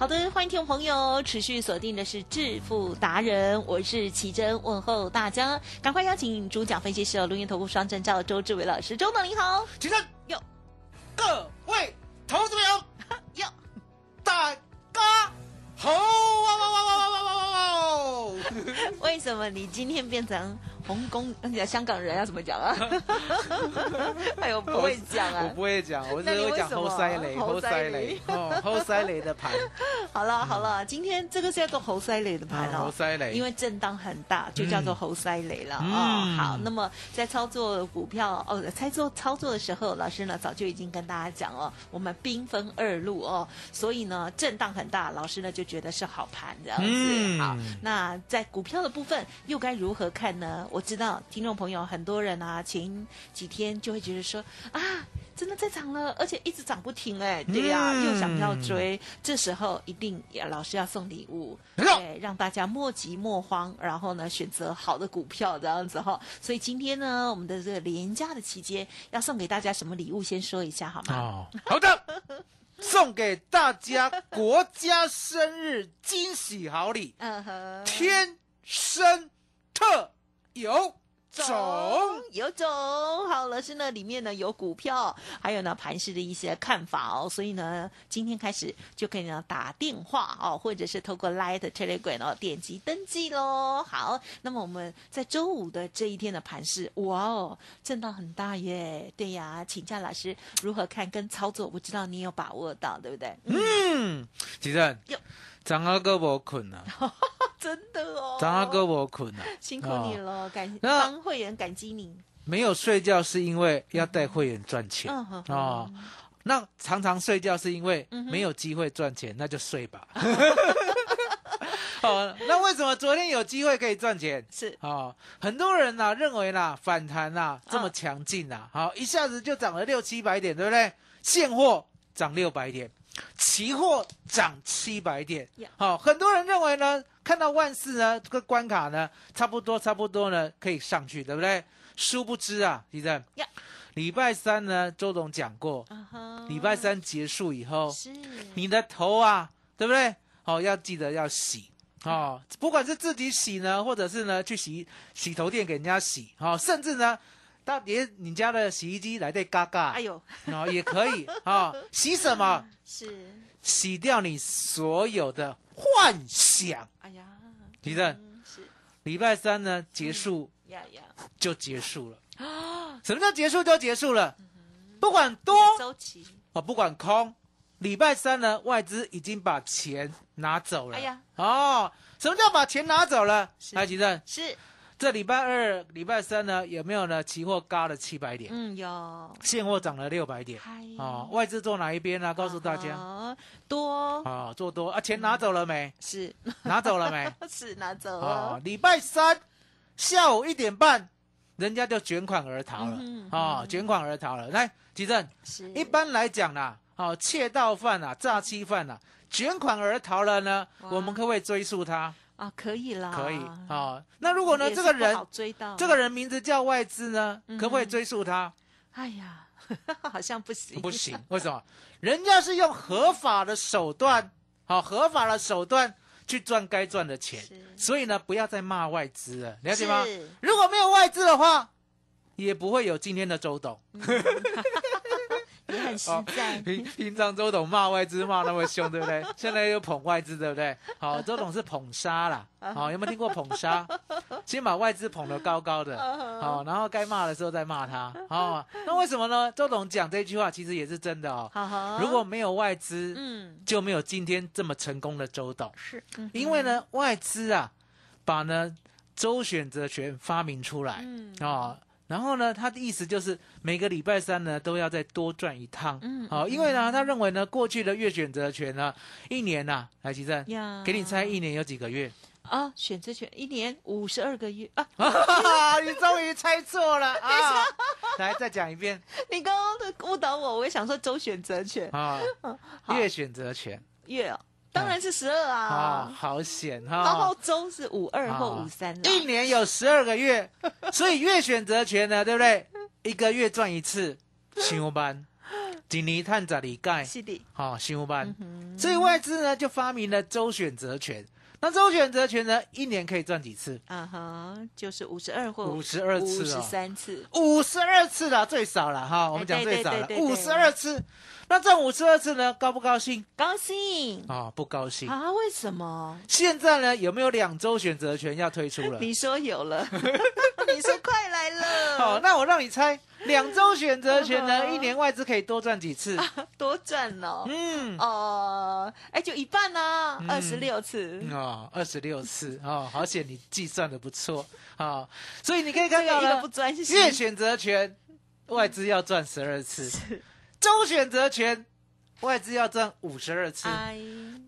好的，欢迎听众朋友持续锁定的是致富达人，我是奇珍，问候大家，赶快邀请主讲分析师录音投顾双证照周志伟老师，周总您好，奇珍哟，各位投资朋友哟，大家好，哇哇哇哇哇哇哇哇！为什么你今天变成红公？那讲香港人要怎么讲啊？哎呦，不会讲啊！我不会讲，我只那你会讲猴塞雷，猴猴塞塞雷猴塞雷的盘，好了好了，今天这个是要做猴塞雷的盘啊哦，猴塞雷因为震荡很大，就叫做猴塞雷了嗯哦。好，那么在操作股票哦，在做操作的时候，老师呢早就已经跟大家讲哦，我们兵分二路哦，所以呢震荡很大，老师呢就觉得是好盘这样子。嗯好，那在股票的部分又该如何看呢？我知道听众朋友很多人啊，前几天就会觉得说啊。真的在涨了，而且一直涨不停哎，对呀、嗯又想要追，这时候一定要老师要送礼物，对，让大家莫急莫慌，然后呢选择好的股票这样子哈。所以今天呢，我们的这个廉价的期间要送给大家什么礼物，先说一下好吗？哦，好的，送给大家国家生日惊喜好礼，嗯哼，天生特有种。有种好了，是呢，里面呢有股票，还有呢盘市的一些看法哦，所以呢，今天开始就可以呢打电话哦，或者是透过 Light Telegram 哦点击登记喽。好，那么我们在周五的这一天的盘市，哇哦，震荡很大耶，对呀，请教老师如何看跟操作，我知道你有把握到，对不对？嗯，嗯，其实哟张阿哥无困啊，真的哦，张阿哥我困了，辛苦你了，感那帮会员感激你，没有睡觉是因为要带会员赚钱哦。那常常睡觉是因为没有机会赚钱，那就睡吧。哦，那为什么昨天有机会可以赚钱？是哦，很多人呐、认为啦反弹呐、这么嗯强劲呐，好、一下子就涨了六七百点，对不对？现货涨六百点，期货涨七百点呀。好、很多人认为呢，看到万四呢这个关卡呢，差不多差不多呢可以上去，对不对？殊不知啊，地震呀，礼拜三呢，周董讲过，礼拜三结束以后，是你的头啊，对不对？哦，要记得要洗哦，不管是自己洗呢，或者是呢去洗洗头店给人家洗，哦，甚至呢，到底你家的洗衣机来对嘎嘎，哎呦，哦也可以哦，洗什么？是，洗掉你所有的幻想。哎呀，地震嗯是。礼拜三呢结束呀呀。就结束了，啊，什么叫结束就结束了？不管多。周期，哦，不管空，礼拜三呢，外资已经把钱拿走了。哎呀，哦，什么叫把钱拿走了？是。台积电，是，这礼拜二、礼拜三呢，有没有呢？期货高了七百点，嗯，有，现货涨了六百点。哦，外资做哪一边呢？告诉大家。啊多哦，做多啊，钱拿走了没？是拿走了没？是拿走哦了，，礼拜三下午一点半，人家就卷款而逃了嗯。哦，卷款而逃了。来，吉正，是一般来讲啦，哦，窃盗犯啊、诈欺犯啊，卷款而逃了呢，我们可不可以追溯他？啊，可以啦，可以哦。那如果呢，这个人追到这个，人名字叫外资呢，嗯可不可以追溯他？哎呀，好像不行，不行，为什么？人家是用合法的手段，好、合法的手段去赚该赚的钱，所以呢，不要再骂外资了，了解吗？如果没有外资的话，也不会有今天的周董。也很实在。平平常周董骂外资骂那么凶，对不对？现在又捧外资，对不对？好，周董是捧杀啦。好，有没有听过捧杀？先把外资捧得高高的，好，然后该骂的时候再骂他。好，那为什么呢？周董讲这句话其实也是真的哦。如果没有外资，嗯就没有今天这么成功的周董。是，嗯因为呢，外资啊，把呢周选择权发明出来，嗯啊、然后呢，他的意思就是每个礼拜三呢都要再多赚一趟，嗯好、因为呢，他认为呢过去的月选择权呢，一年呐、来吉正，呀。给你猜一年有几个月？啊，选择权一年五十二个月。啊！你终于猜错了啊！来，再讲一遍。你刚刚的误导我，我也想说周选择权。啊，好。月选择权。月哦，当然是十二啊，啊。好险然后哈！周是五二或啊五三啦一年有十二个月，所以月选择权呢，对不对？一个月赚一次，上班，一年探十二盖，是的，好上班。嗯所以外资呢就发明了周选择权。那周选择权呢，一年可以赚几次？啊哈，就是五十二或五十二次哦五十三次，五十二次了，最少了哈。我们讲最少了，五十二次。那赚五十二次呢，高不高兴？高兴啊、不高兴。啊？为什么？现在呢，有没有两周选择权要推出了？你说有了，你说快来了，好，那我让你猜，两周选择权呢，嗯 一年外资可以多赚几次？多赚哦。嗯，哦，哎，就一半呢，嗯二十六次，哦，二十六次哦，好险你计算的不错啊、哦，所以你可以看这个一个不，专心，月选择权外资要赚十二次，周选择权外资要赚五十二次，哎，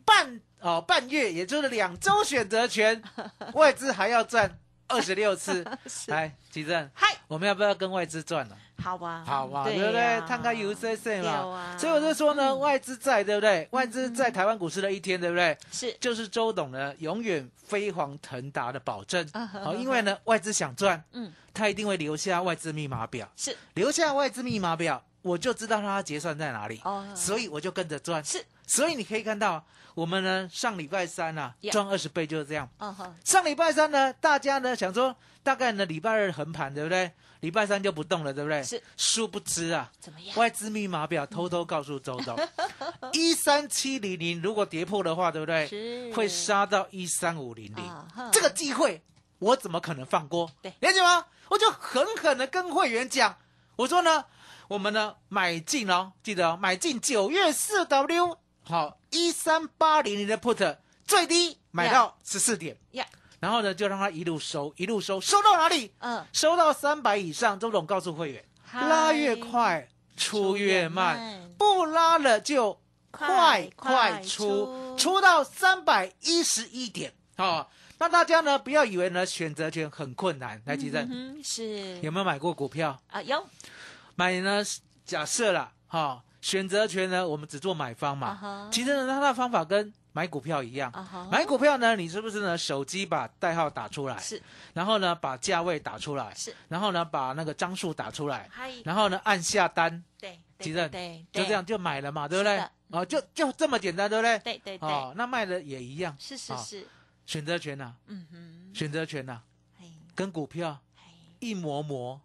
半哦半月也就是两周选择权 外资还要赚二十六次。是，来，吉正，嗨，我们要不要跟外资赚了？好吧，好吧，对不对？呀？摊开 UCC 嘛，啊。所以我就说呢，外资在，对不对？外资在台湾股市的一天，对不对？是。就是周董呢永远飞黄腾达的保证。好，因为呢外资想赚，嗯，他一定会留下外资密码表，是。留下外资密码表，我就知道它结算在哪里，哦所以我就跟着赚。是，所以你可以看到，我们呢上礼拜三啊赚二十倍就是这样。嗯哼，上礼拜三呢，大家呢想说，大概呢礼拜二横盘，对不对？礼拜三就不动了，对不对？是。殊不知啊，怎么样？外资密码表偷偷告诉周董，一三七零零如果跌破的话，对不对？是会杀到一三五零零这个机会我怎么可能放过？对了解吗？我就狠狠的跟会员讲，我说呢，我们呢买进哦，记得哦，买进九月四 W 好一三八零零的 put 最低买到十四点。呀。然后呢就让它一路收，一路收，收到哪里？嗯，收到三百以上，周董告诉会员，嗨。拉越快出越慢，不拉了就快快出，出。出到三百一十一点。哦。那大家呢不要以为呢选择权很困难，来吉正、嗯，是。有没有买过股票？啊有买呢假设啦，哈、选择权呢我们只做买方嘛，其实呢它的方法跟买股票一样。买股票呢，你是不是呢？手机把代号打出来，是。然后呢，把价位打出来，是，然后呢，把那个张数打出来，然后呢，按下单，对，对吉正对，就这样就买了嘛，对不对？哦，就就这么简单，对不对？对对对，哦，那卖的也一样，哦是是是，选择权呐，嗯哼，选择权呐，跟股票一模模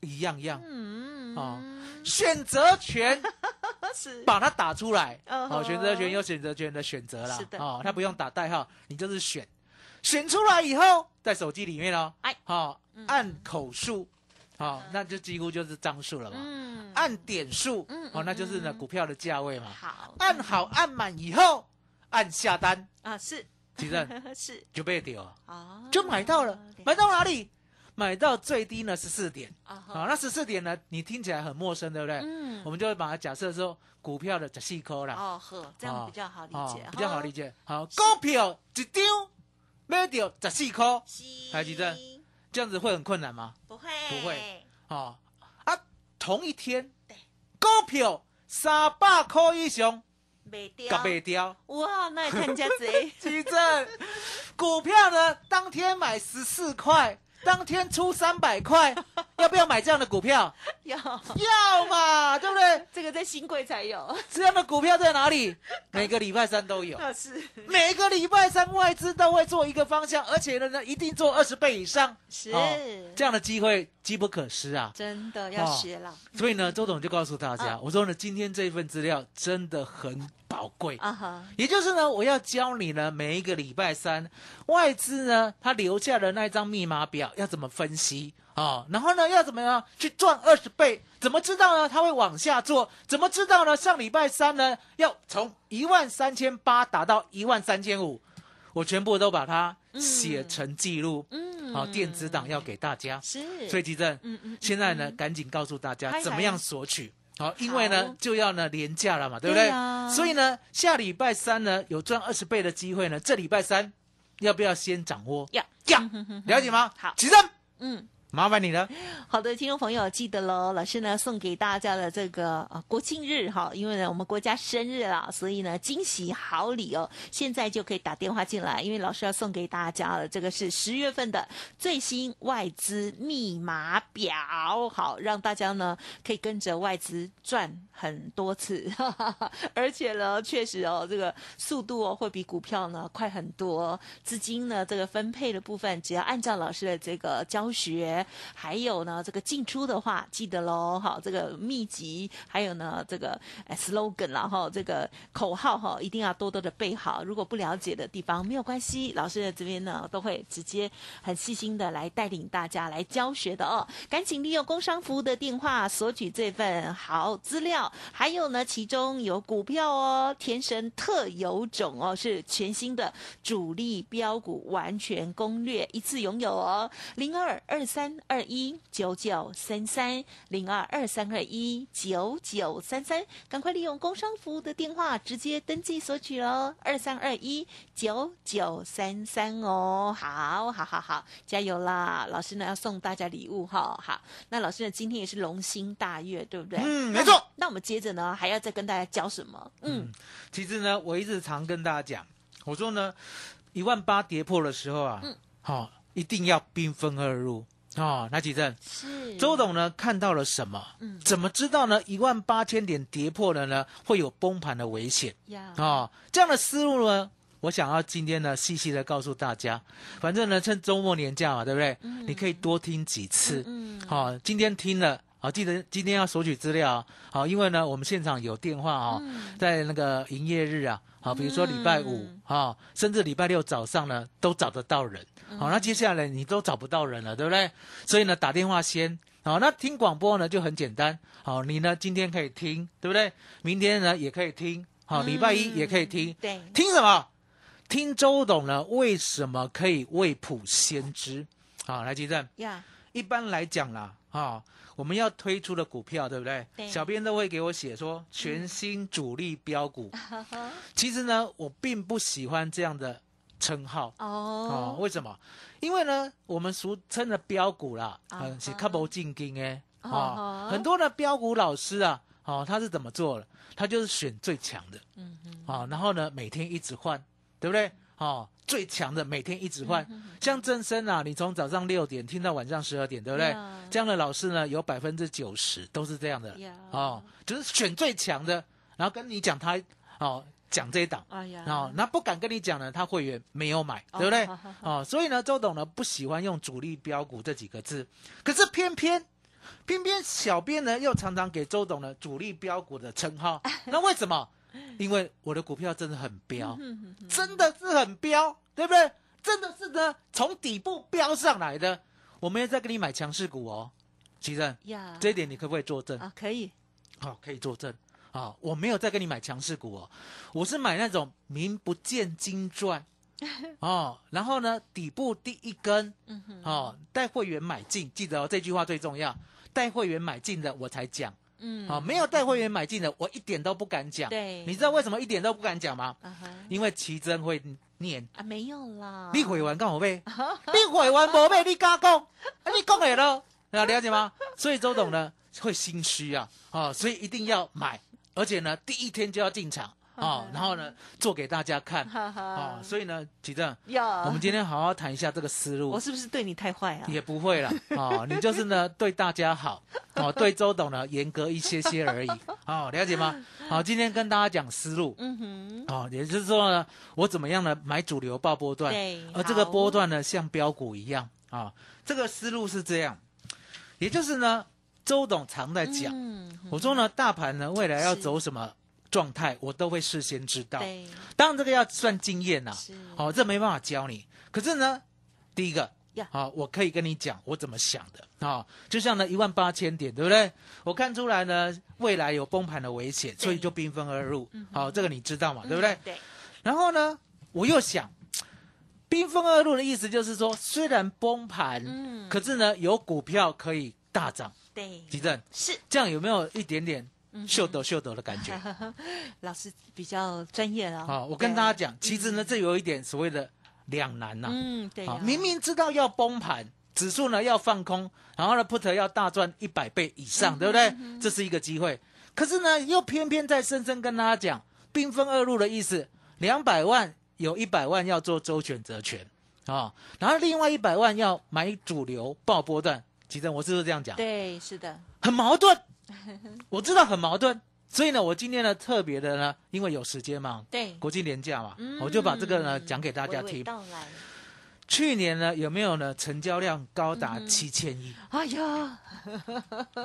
一样样。嗯哦选择权 是。把它打出来，哦，选择权有选择权的选择啦。是，的。哦，它不用打代号，你就是选，选出来以后在手机里面哦，哎。好嗯，按口数，好，那就几乎就是张数了嘛，嗯。按点数。嗯，哦，那就是呢嗯股票的价位嘛，好。按好按满以后，按下单，啊是。其实 是。就被丢了，啊就买到了，买到哪里？买到最低呢十四点，啊好，那十四点呢，你听起来很陌生，对不对？嗯。我们就会把它假设说股票的十四颗啦，哦呵，这样比较好理哦解，比较好理解，好，股票一张买到十四颗，是。台积电这样子会很困难吗？不会。不会。哦啊，同一天对，股票三百块以上，卖掉。卖掉。哇，那也看家贼 奇正，股票呢，当天买十四块，当天出三百块，要不要买这样的股票？要要嘛，对不对？这个在新贵才有，这样的股票在哪里？每个礼拜三都有，那 是每个礼拜三外资都会做一个方向，而且呢呢一定做二十倍以上，是哦这样的机会机不可失啊。真的要哦学了所以呢，周董就告诉大家，嗯我说呢，今天这份资料真的很宝贵。啊哈，也就是呢，我要教你呢，每一个礼拜三，外资呢，他留下的那一张密码表要怎么分析啊、哦然后呢，要怎么样去赚二十倍？怎么知道呢？他会往下做？怎么知道呢？上礼拜三呢，要从一万三千八打到一万三千五，我全部都把它写成记录，嗯好、电子档要给大家。是，所以吉正，嗯嗯，现在呢，赶紧告诉大家怎么样索取。好，因为呢就要呢廉价了嘛，对不对？对啊所以呢，下礼拜三呢有赚二十倍的机会呢，这礼拜三要不要先掌握？要要，了解吗？好起身，嗯。麻烦你了。好的，听众朋友记得喽，老师呢送给大家的这个呃国庆日哈，因为呢我们国家生日啦，所以呢惊喜好礼哦，现在就可以打电话进来，因为老师要送给大家的这个是十月份的最新外资密码表，好让大家呢可以跟着外资赚很多次，而且呢确实哦这个速度哦会比股票呢快很多，资金呢这个分配的部分只要按照老师的这个教学。还有呢，这个进出的话，记得喽，好，这个秘籍，还有呢，这个 slogan，然后这个口号哈，一定要多多的背好。如果不了解的地方，没有关系，老师在这边呢都会直接很细心的来带领大家来教学的哦。赶紧利用工商服务的电话索取这份好资料，还有呢，其中有股票哦，天神特有种哦，是全新的主力标股完全攻略，一次拥有哦，零二二三。二一九九三三零二二三二一九九三三，赶快利用工商服务的电话直接登记索取喽，二三二一九九三三哦，好好好好，加油啦！老师呢要送大家礼物哈，好，那老师呢今天也是龙心大悦，对不对？嗯没错。那我们接着呢还要再跟大家教什么？嗯，其实呢，我一直常跟大家讲，我说呢，一万八跌破的时候啊，嗯好、一定要兵分二路。哦，那几阵，是周董呢看到了什么？嗯怎么知道呢？一万八千点跌破了呢，会有崩盘的危险呀，哦。这样的思路呢，我想要今天呢细细的告诉大家。反正呢，趁周末年假嘛，对不对？你可以多听几次。嗯，好、今天听了。好，记得今天要索取资料啊。好，因为呢，我们现场有电话啊、嗯在那个营业日啊，好，比如说礼拜五嗯啊、甚至礼拜六早上呢，都找得到人。嗯好，那接下来你都找不到人了，对不对？所以呢，打电话先。好，那听广播呢就很简单。好，你呢今天可以听，对不对？明天呢也可以听。好，礼拜一也可以听。嗯对，听什么？听周董呢？为什么可以未卜先知？好，来，吉正。呀，一般来讲啦，啊、我们要推出的股票，对不对？对小编都会给我写说全新主力标股。其实呢，我并不喜欢这样的称号。哦，哦，为什么？因为呢，我们俗称的标股啦，啊嗯，是靠不进金哎，哦哦，很多的标股老师啊，哦，他是怎么做的？他就是选最强的，嗯嗯，啊，然后呢，每天一直换，对不对？哦，最强的每天一直嗯换，像正生啊，你从早上六点听到晚上十二点，对不对？呀？这样的老师呢，有百分之九十都是这样的，哦，就是选最强的，然后跟你讲他哦，讲这一档。哎呀，哦，那不敢跟你讲呢，他会员没有买，对不对？哦，所以呢，周董呢不喜欢用主力标股这几个字，可是偏偏偏偏小编呢又常常给周董呢主力标股的称号，那为什么？因为我的股票真的很彪，嗯真的是很彪，对不对？真的是呢从底部飙上来的，我没有在给你买强势股哦，其正，呀，这一点你可不可以作证？啊，可以，好、可以作证。啊、我没有再给你买强势股哦，我是买那种名不见经传。哦，然后呢，底部第一根嗯哼，哦，带会员买进，记得哦，这句话最重要，带会员买进的我才讲，嗯，好、没有带会员买进的我一点都不敢讲，对你知道为什么一点都不敢讲吗？因为奇珍会念。啊，没有啦，你会员干我贝？你会员无背，你敢讲？啊，你讲会了，啊，了解吗？所以周董呢会心虚啊，啊，所以一定要买，而且呢第一天就要进场哦，然后呢做给大家看。哦，所以呢，启正，我们今天好好谈一下这个思路。我，是不是对你太坏啊？也不会了哦，你就是呢对大家好哦，对周董呢严格一些些而已，哦，了解吗？好，今天跟大家讲思路，嗯哼，哦，也就是说呢，我怎么样呢买主流报波段，对而这个波段呢像标股一样。啊、这个思路是这样，也就是呢，周董常在讲，嗯。我说呢，大盘呢未来要走什么状态，我都会事先知道。当然这个要算经验呐、是好、这没办法教你。可是呢，第一个呀，好、我可以跟你讲我怎么想的啊、就像呢一万八千点，对不对？我看出来呢未来有崩盘的危险，所以就兵分二路。好、这个你知道嘛，对不对？嗯对，然后呢，我又想，兵分二路的意思就是说，虽然崩盘，嗯，可是呢有股票可以大涨。对，吉正，是这样有没有一点点嗯秀逗秀逗的感觉？老师比较专业了。好，我跟大家讲，其实呢，这有一点所谓的两难呐、嗯，对好，明明知道要崩盘，指数呢要放空，然后呢 put 要大赚一百倍以嗯上，对不对？这是一个机会。可是呢，又偏偏在深深跟大家讲，兵分二路的意思，两百万有一百万要做周选择权啊、然后另外一百万要买主流爆波段。其实，我是不是这样讲？对，是的，很矛盾，我知道很矛盾，所以呢，我今天呢特别的呢，因为有时间嘛，对，国际年假嘛，嗯我就把这个呢讲给大家娓娓听。去年呢有没有呢成交量高达嗯七千亿？哎呀，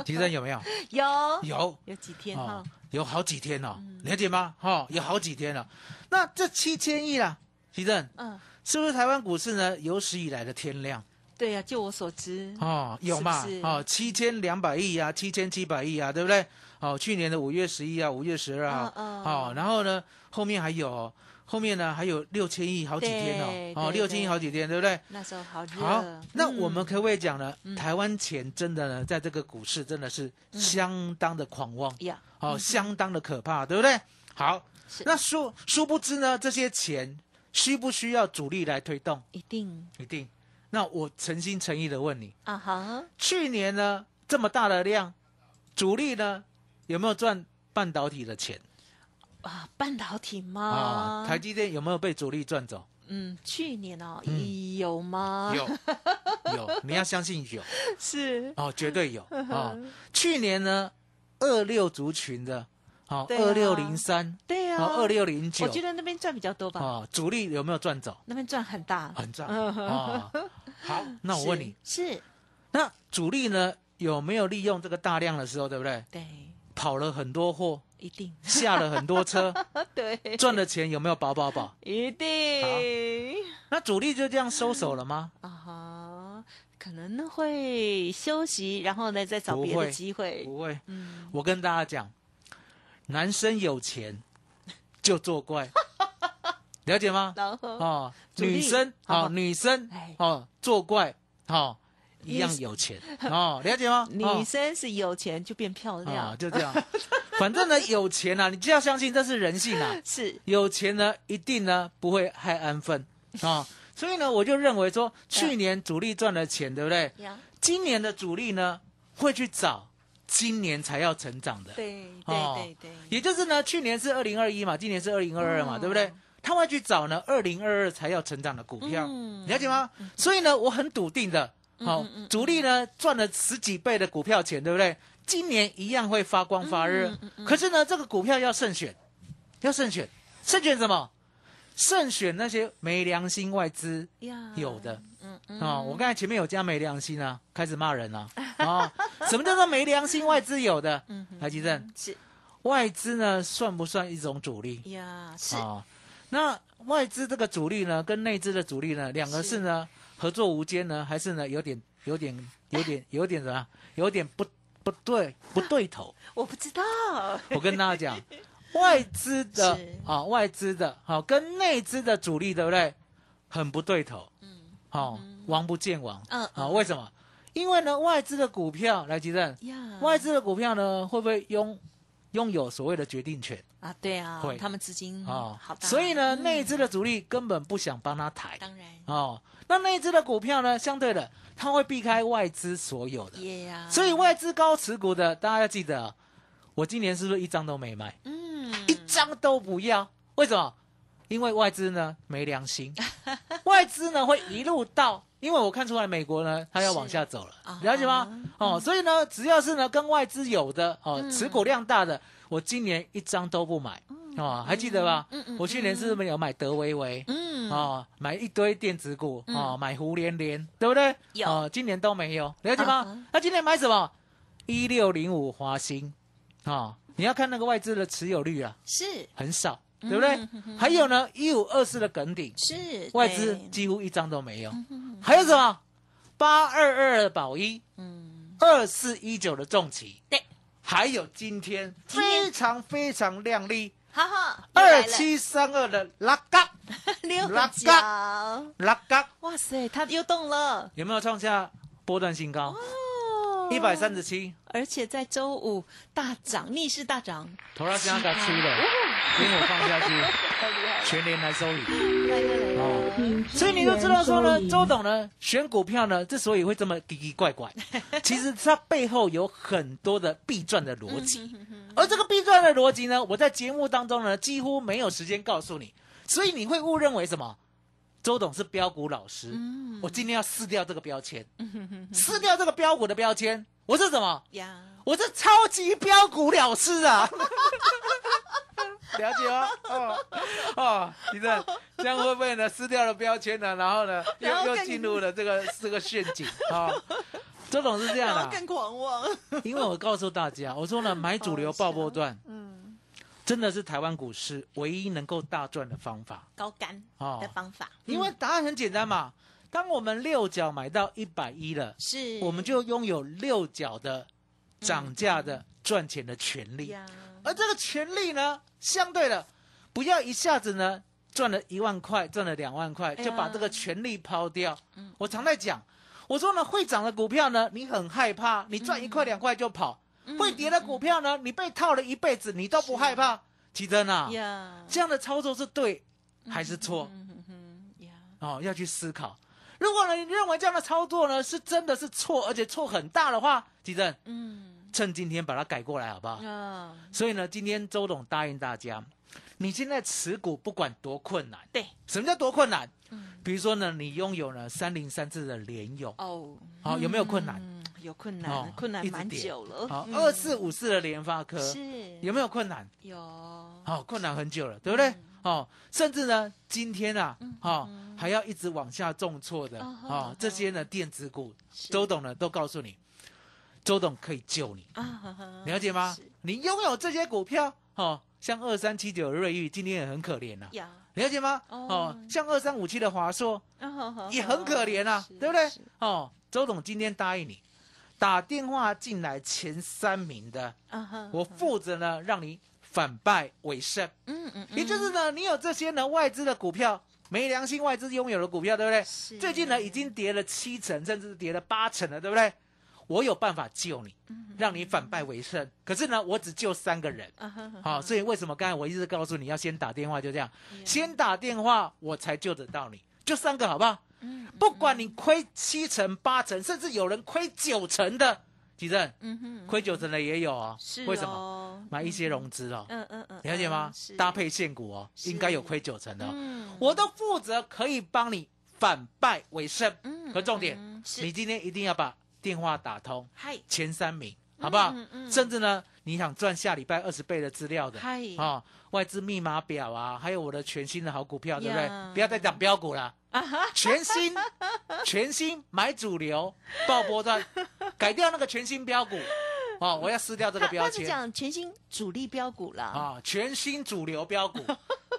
其实有没有？有有有几天哦哈，，有好几天哦，嗯了解吗？哈、有好几天了。那这七千亿啦，提正嗯，是不是台湾股市呢有史以来的天量？对呀，就我所知，哦，有嘛？是是哦，七千两百亿啊，七千七百亿啊，对不对？哦，去年的五月十一啊，五月十二啊，哦，然后呢，后面还有哦，后面呢还有六千亿好几天哦，哦，六千亿好几天，对不对？那时候好热，好，那嗯我们可不可以讲呢？台湾钱真的呢，在这个股市真的是相当的狂妄，呀，哦，相当的可怕，对不对？好，那殊殊不知呢，这些钱需不需要主力来推动？一定一定。那我诚心诚意的问你，啊哈，去年呢这么大的量，主力呢有没有赚半导体的钱啊，半导体吗啊？吗？台积电有没有被主力赚走？嗯，去年哦，嗯有吗？有，有，你要相信有 是，哦，绝对有啊。去年呢，二六族群的，哦，对啊。二六零三，对呀，哦，二六零九。我，觉得那边赚比较多吧，哦，主力有没有赚走？那边赚很大。很赚。嗯哦。好，那我问你，是，那主力呢有没有利用这个大量的时候，对不对？对，跑了很多货，一定，下了很多车，对，赚的钱有没有饱饱饱？一定。那主力就这样收手了吗？啊哈，可能会休息，然后呢再找别的机会。不会，嗯，我跟大家讲，男生有钱 就作怪，了解吗？然后哦，女生哦，女生哎哦，作怪哦，一样有钱哦，了解吗？女哦生是有钱就变漂啊，亮，就这样，反正呢，有钱啊，你就要相信这是人性啊。是有钱呢，一定呢不会害安分啊。所以呢，我就认为说，去年主力赚了钱，对不对？呀，今年的主力呢，会去找今年才要成长的。对哦对对对，也就是呢，去年是二零二一嘛，今年是二零二二嘛，嗯对不对？他会去找呢二零二二才要成长的股票，嗯了解吗？所以呢，我很笃定的，好、主力呢赚了十几倍的股票钱，对不对？今年一样会发光发热。可是呢，这个股票要慎选，要慎选，慎选什么？慎选那些没良心外资呀，有的嗯嗯啊、我刚才前面有加没良心啊，开始骂人了啊、什么叫做没良心外资有的？嗯哼台积电是外资呢，算不算一种主力？呀，是啊、那外资这个主力呢，跟内资的主力呢，两个是是呢合作无间呢，还是呢有点有点有点 有点什么？有点不不对不对头。我不知道，我跟大家讲，外资的是啊，外资的好、跟内资的主力对不对？很不对头。嗯好、王不见王。嗯啊，为什么？因为呢，外资的股票来吉正，外资的股票呢，会不会拥拥有所谓的决定权啊，对啊会，他们资金啊、好大，所以呢，嗯内资的主力根本不想帮他抬当然哦。那内资的股票呢，相对的，他会避开外资所有的。所以外资高持股的，大家要记得啊，我今年是不是一张都没卖？嗯一张都不要。为什么？因为外资呢没良心，外外资呢会一路到，因为我看出来美国呢它要往下走了啊，了解吗？哦，所以呢，只要是呢跟外资有的哦，持股量大的，我今年一张都不买哦，还记得吧？嗯嗯我去年是不是有买德维维？嗯，哦，买一堆电子股嗯哦，买胡连连，对不对？有哦，今年都没有，了解嗯吗哼？那今年买什么？一六零五华兴，哦，你要看那个外资的持有率啊，是。很少，对不对？嗯哼哼？还有呢，一五二四的梗顶，是外资对。几乎一张都没有。嗯还有什么？八二二的宝一，嗯，二四一九的重旗，对，还有今天非常非常亮丽，哈哈，二七三二的拉嘎 六拉嘎，拉嘎，哇塞，它又动了。有没有创下波段新高？哦一百三十七，而且在周五大涨，逆势大涨，头拉现在给它出了，因为我放下去，全年来收礼。哦，所以你就知道说呢，周董呢选股票呢，之所以会这么奇奇怪怪，其实它背后有很多的必赚的逻辑，而这个必赚的逻辑呢，我在节目当中呢几乎没有时间告诉你，所以你会误认为什么？周董是标股老师，嗯我今天要撕掉这个标签，撕掉这个标股的标签，我是什么？呀，我是超级标股老师啊！了解哦？哦哦，你这 这样会不会呢？撕掉了标签呢？然后呢，又又进入了这个这个陷阱啊！周董是这样的啊，狂妄，因为我告诉大家，我说呢，买主流爆波段，嗯，真的是台湾股市唯一能够大赚的方法。高干哦。的。方法，因为答案很简单嘛，当我们六角买到一百一了，是。我们就拥有六角的涨价的赚钱的权利。呀，而这个权利呢，相对的，不要一下子呢赚了一万块，赚了两万块，就把这个权利抛掉。嗯。我常在讲，我说呢，会涨的股票呢，你很害怕，你赚一块两块就跑；嗯会跌的股票呢，你被套了一辈子，你都不害怕。奇珍啊，呀，这样的操作是对还是错？嗯哼哼呀，哦，要去思考。如果呢，你认为这样的操作呢是真的是错，而且错很大的话，奇珍，嗯趁今天把它改过来，好不好？啊，所以呢，今天周董答应大家，你现在持股不管多困难，对，什么叫多困难？嗯。比如说呢，你拥有了三零三四的联勇，哦，好有没有困难？嗯，有困哦难，困难蛮久了，好嗯。二四五四的联发科是。有没有困难？有，好，困难很久了，对不对？嗯？哦，甚至呢，今天啊嗯，哦嗯，还要一直往下重挫的哦哦哦，这些呢电子股，周董呢都告诉你，周董可以救你，啊哈哈了解吗？你拥有这些股票，哦，像二三七九的瑞昱今天也很可怜呐。呀，了解吗？哦哦，像二三五七的华硕啊也很可怜啊，是对不对？哦，周董今天答应你，打电话进来前三名的，我负责呢让你反败为胜。嗯嗯，也就是呢，你有这些呢外资的股票，没良心外资拥有的股票，对不对？最近呢已经跌了七成，甚至跌了八成了，对不对？我有办法救你，让你反败为胜。可是呢，我只救三个人。好、所以为什么刚才我一直告诉你要先打电话，就这样，先打电话我才救得到你，就三个好不好？嗯不管你亏七成、八成，甚至有人亏九成的，吉正嗯哼亏九成的也有啊。是为什么？么买一些融资哦，嗯嗯嗯，了解吗？搭配现股哦，是。应该有亏九成的我都负责可以帮你反败为胜。嗯可重点你今天一定要把电话打通，嗨。前三名，好不好？嗯。嗯？甚至呢，你想赚下礼拜二十倍的资料的，嗨。啊，外资密码表啊，还有我的全新的好股票，对不对？不要再讲标股了，全新，全新买主流爆波段，改掉那个全新标股，哦，我要撕掉这个他他是标签讲全新主力标股啦，啊，全新主流标股，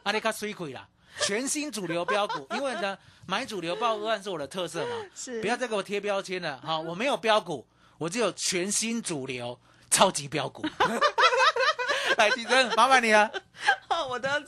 阿里卡水亏啦，全新主流标股，因为呢，买主流爆个案是我的特色嘛，是不要再给我贴标签了，好，我没有标股，我只有全新主流超级标股。来，金生，麻烦你了。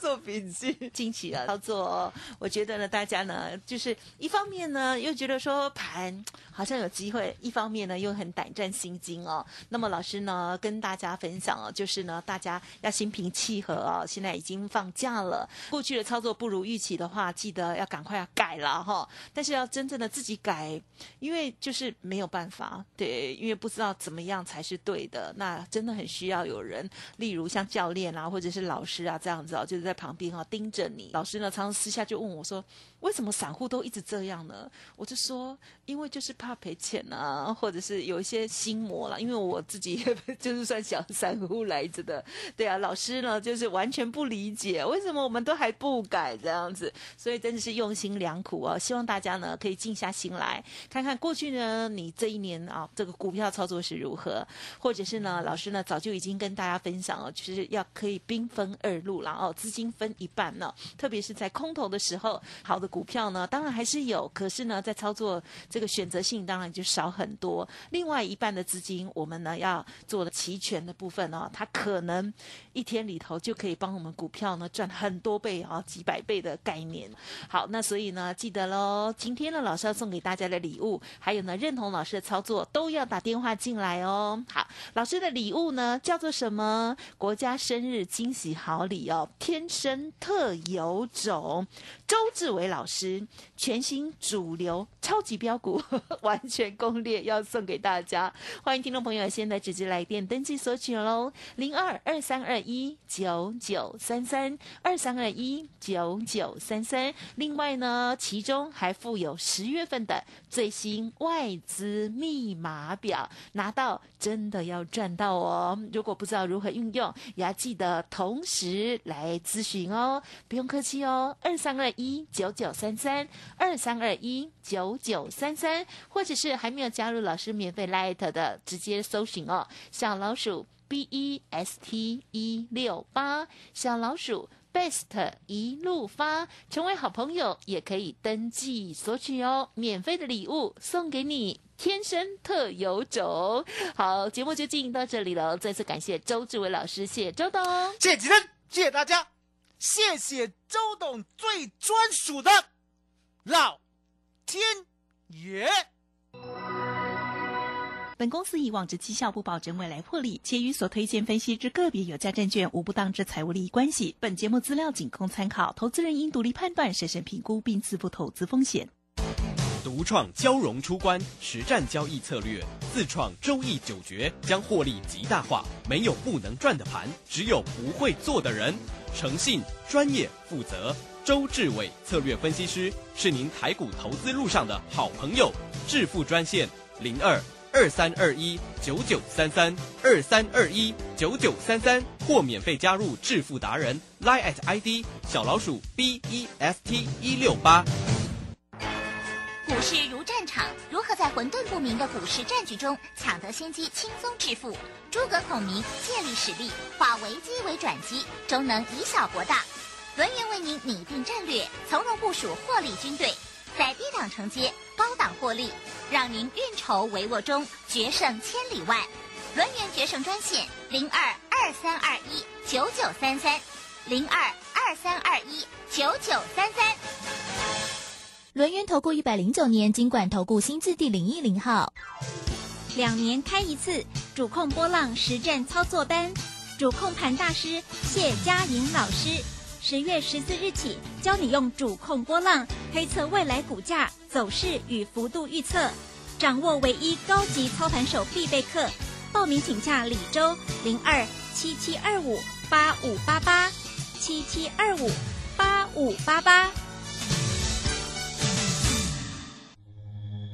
做笔记。惊奇的操作哦，我觉得呢，大家呢，就是一方面呢，又觉得说盘好像有机会；一方面呢，又很胆战心惊哦。那么老师呢，跟大家分享哦，就是呢，大家要心平气和哦。现在已经放假了，过去的操作不如预期的话，记得要赶快要改了哈、但是要真正的自己改，因为就是没有办法，对，因为不知道怎么样才是对的。那真的很需要有人，例如像教练啊，或者是老师啊这样子哦，就是在旁边啊盯着你。老师呢，常常私下就问我说：“为什么散户都一直这样呢？我就说，因为就是怕赔钱啊，或者是有一些心魔了。因为我自己 就是算小散户来着的，对啊，老师呢就是完全不理解为什么我们都还不改这样子，所以真的是用心良苦啊。希望大家呢可以静下心来看看过去呢，你这一年啊这个股票操作是如何，或者是呢老师呢早就已经跟大家分享了，就是要可以兵分二路了哦，资金分一半呢，特别是在空头的时候，好的股票呢当然还是有，可是呢在操作这个选择性当然就少很多。另外一半的资金，我们呢要做的齐全的部分哦，它可能一天里头就可以帮我们股票呢赚很多倍啊，几百倍的概念。好，那所以呢记得喽，今天呢老师要送给大家的礼物，还有呢认同老师的操作，都要打电话进来哦。好，老师的礼物呢叫做什么？国家生日惊喜好礼哦，天生特有种，周志伟老老师。全新主流超级标股 完全攻略要送给大家，欢迎听众朋友现在直接来电登记索取喽，零二二三二一九九三三二三二一九九三三。另外呢，其中还附有十月份的最新外资密码表，拿到真的要赚到哦！如果不知道如何运用，也要记得同时来咨询哦，不用客气哦，二三二一九九三三二三二一九九三三，或者是还没有加入老师免费 Light 的，直接搜寻哦，小老鼠 B E S T 一六八，小老鼠 Best 一路发，成为好朋友也可以登记索取哦，免费的礼物送给你。天生特有种，好，节目就进行到这里了。再次感谢周志伟老师，谢谢周董，谢谢吉，谢谢大家，谢谢周董最专属的老天爷。本公司以往之绩效不保证未来获利，且与所推荐分析之个别有价证券无不当之财务利益关系。本节目资料仅供参考，投资人应独立判断、审慎评估并自负投资风险。独创交融出关实战交易策略，自创周易九诀，将获利极大化。没有不能赚的盘，只有不会做的人。诚信、专业、负责，周志伟策略分析师是您台股投资路上的好朋友。致富专线零二二三二一九九三三二三二一九九三三，或免费加入致富达人 Line at ID 小老鼠 B E S T 一六八。股市如战场，如何在混沌不明的股市战局中抢得先机，轻松致富？诸葛孔明借力使力，化危机为转机，终能以小博大。轮源为您拟定战略，从容部署获利军队，在低档承接，高档获利，让您运筹帷幄中决胜千里外。轮源决胜专线零二二三二一九九三三零二二三二一九九三三。轮源投顾一百零九年经管投顾新字第零一零号，两年开一次主控波浪实战操作班，主控盘大师谢佳莹老师，十月十四日起教你用主控波浪推测未来股价走势与幅度预测，掌握唯一高级操盘手必备课。报名请假李周零二七七二五八五八八七七二五八五八八。